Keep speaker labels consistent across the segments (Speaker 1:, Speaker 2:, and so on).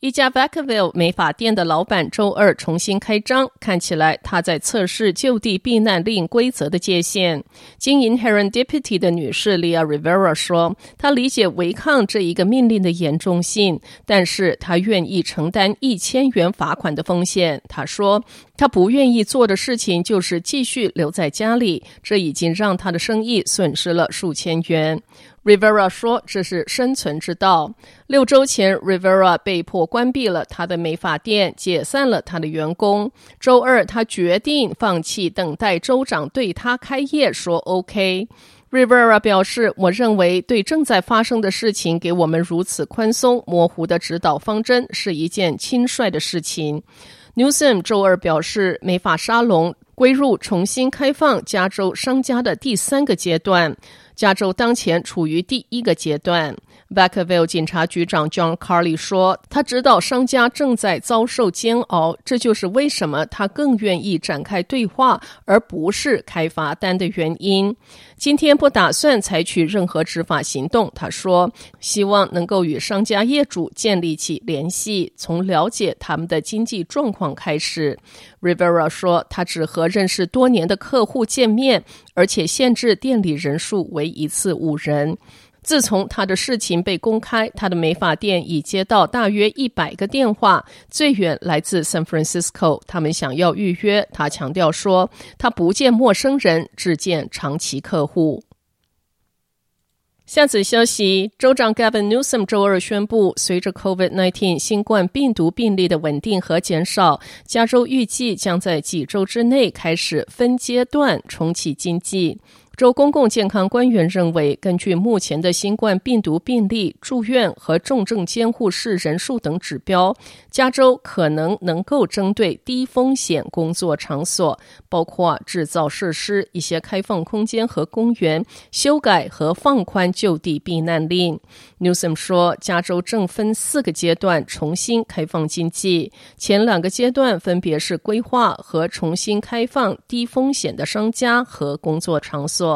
Speaker 1: 一家 Vacaville 美发店的老板周二重新开张，看起来他在测试就地避难令规则的界限。经营 Heron Deputy 的女士 Lia Rivera 说：“她理解违抗这一个命令的严重性，但是她愿意承担一千元罚款的风险。”她说：“他不愿意做的事情就是继续留在家里，这已经让他的生意损失了数千元。” Rivera 说：“这是生存之道。”六周前，Rivera 被迫关闭了他的美发店，解散了他的员工。周二，他决定放弃等待州长对他开业，说 “OK”。Rivera 表示：“我认为对正在发生的事情给我们如此宽松、模糊的指导方针是一件轻率的事情。” Newsom 周二表示，美法沙龙归入重新开放加州商家的第三个阶段。加州当前处于第一个阶段。Vacaville 警察局长 John Carley 说：“他知道商家正在遭受煎熬，这就是为什么他更愿意展开对话，而不是开罚单的原因。今天不打算采取任何执法行动。”他说：“希望能够与商家业主建立起联系，从了解他们的经济状况开始。” Rivera 说：“他只和认识多年的客户见面，而且限制店里人数为一次五人。”自从他的事情被公开，他的美发店已接到大约一百个电话，最远来自 San Francisco。他们想要预约。他强调说，他不见陌生人，只见长期客户。下次消息，州长 Gavin Newsom 周二宣布，随着 COVID-19 新冠病毒病例的稳定和减少，加州预计将在几周之内开始分阶段重启经济。州公共健康官员认为，根据目前的新冠病毒病例、住院和重症监护室人数等指标，加州可能能够针对低风险工作场所，包括制造设施、一些开放空间和公园，修改和放宽就地避难令。Newsom 说，加州正分四个阶段重新开放经济，前两个阶段分别是规划和重新开放低风险的商家和工作场所。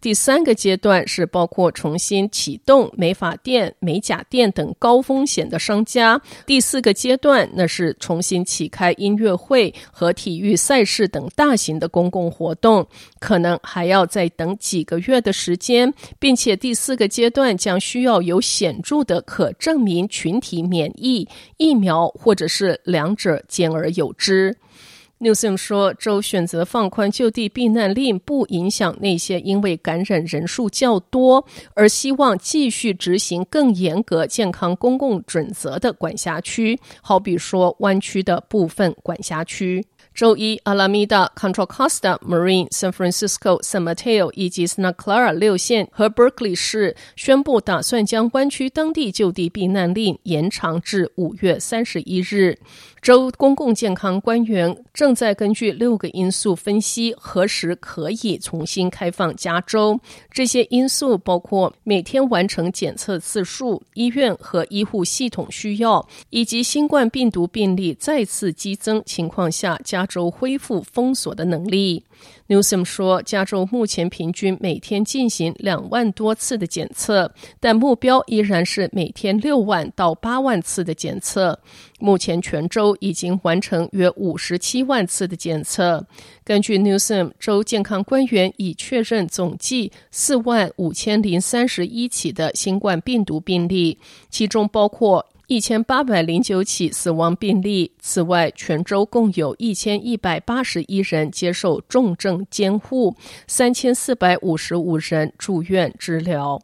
Speaker 1: 第三个阶段是包括重新启动美发店、美甲店等高风险的商家。第四个阶段那是重新启开音乐会和体育赛事等大型的公共活动，可能还要再等几个月的时间，并且第四个阶段将需要有显著的可证明群体免疫、疫苗或者是两者兼而有之。Newsom 说，州选择放宽就地避难令，不影响那些因为感染人数较多而希望继续执行更严格健康公共准则的管辖区，好比说湾区的部分管辖区。周一，阿拉米达、Contra Costa、Marin、San Francisco、San Mateo 以及 Santa Clara 六县和 Berkeley 市宣布，打算将湾区当地就地避难令延长至五月三十一日。州公共健康官员正在根据六个因素分析何时可以重新开放加州。这些因素包括每天完成检测次数、医院和医护系统需要，以及新冠病毒病例再次激增情况下。加州恢复封锁的能力。Newsom 说，加州目前平均每天进行两万多次的检测，但目标依然是每天六万到八万次的检测。目前全州已经完成约五十七万次的检测。根据 Newsom，州健康官员已确认总计四万五千零三十一起的新冠病毒病例，其中包括。一千八百零九起死亡病例。此外，全州共有一千一百八十一人接受重症监护，三千四百五十五人住院治疗。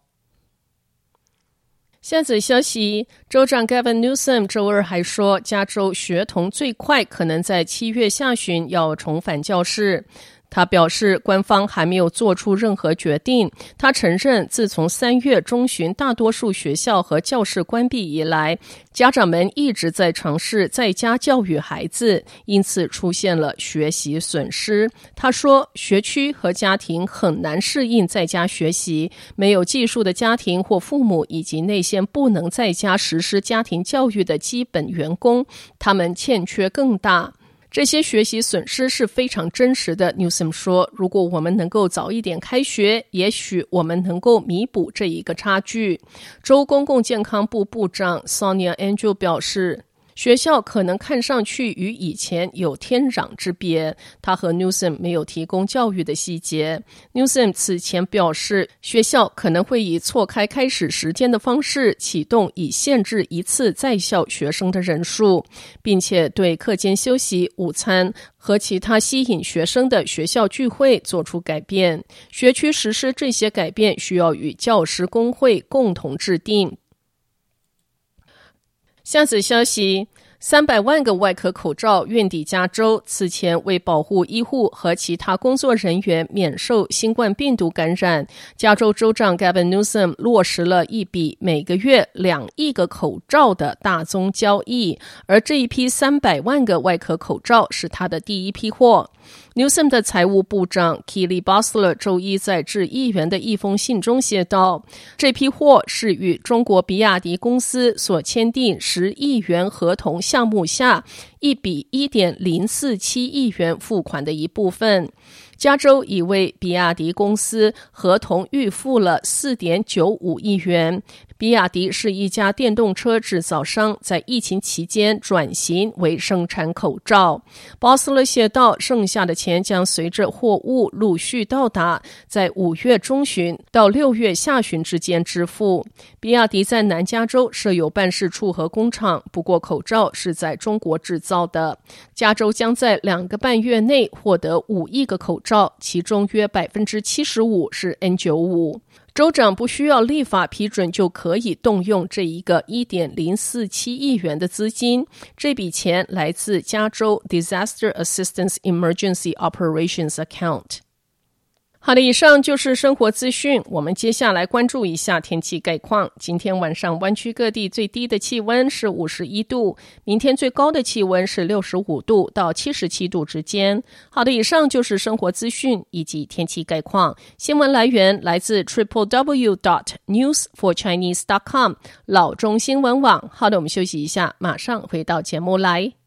Speaker 1: 下则消息，州长 Gavin Newsom 周二还说，加州学童最快可能在七月下旬要重返教室。他表示，官方还没有做出任何决定。他承认，自从三月中旬大多数学校和教室关闭以来，家长们一直在尝试在家教育孩子，因此出现了学习损失。他说，学区和家庭很难适应在家学习，没有技术的家庭或父母，以及那些不能在家实施家庭教育的基本员工，他们欠缺更大。这些学习损失是非常真实的，Newsom 说：“如果我们能够早一点开学，也许我们能够弥补这一个差距。”州公共健康部部长 Sonia Angel 表示。学校可能看上去与以前有天壤之别。他和 Newsom 没有提供教育的细节。Newsom 此前表示，学校可能会以错开开始时间的方式启动，以限制一次在校学生的人数，并且对课间休息、午餐和其他吸引学生的学校聚会做出改变。学区实施这些改变需要与教师工会共同制定。下次消息：三百万个外科口罩运抵加州。此前，为保护医护和其他工作人员免受新冠病毒感染，加州州长 Gavin Newsom 落实了一笔每个月两亿个口罩的大宗交易，而这一批三百万个外科口罩是他的第一批货。Newsom 的财务部长 Keely Bosler 周一在致议员的一封信中写道：“这批货是与中国比亚迪公司所签订十亿元合同项目下一笔一点零四七亿元付款的一部分。加州已为比亚迪公司合同预付了四点九五亿元。”比亚迪是一家电动车制造商，在疫情期间转型为生产口罩。鲍斯勒写道：“剩下的钱将随着货物陆续到达，在五月中旬到六月下旬之间支付。”比亚迪在南加州设有办事处和工厂，不过口罩是在中国制造的。加州将在两个半月内获得五亿个口罩，其中约百分之七十五是 N 九五。州长不需要立法批准就可以动用这一个一点零四七亿元的资金，这笔钱来自加州 Disaster Assistance Emergency Operations Account。好的，以上就是生活资讯。我们接下来关注一下天气概况。今天晚上湾区各地最低的气温是五十一度，明天最高的气温是六十五度到七十七度之间。好的，以上就是生活资讯以及天气概况。新闻来源来自 triple w dot news for chinese dot com 老中新闻网。好的，我们休息一下，马上回到节目来。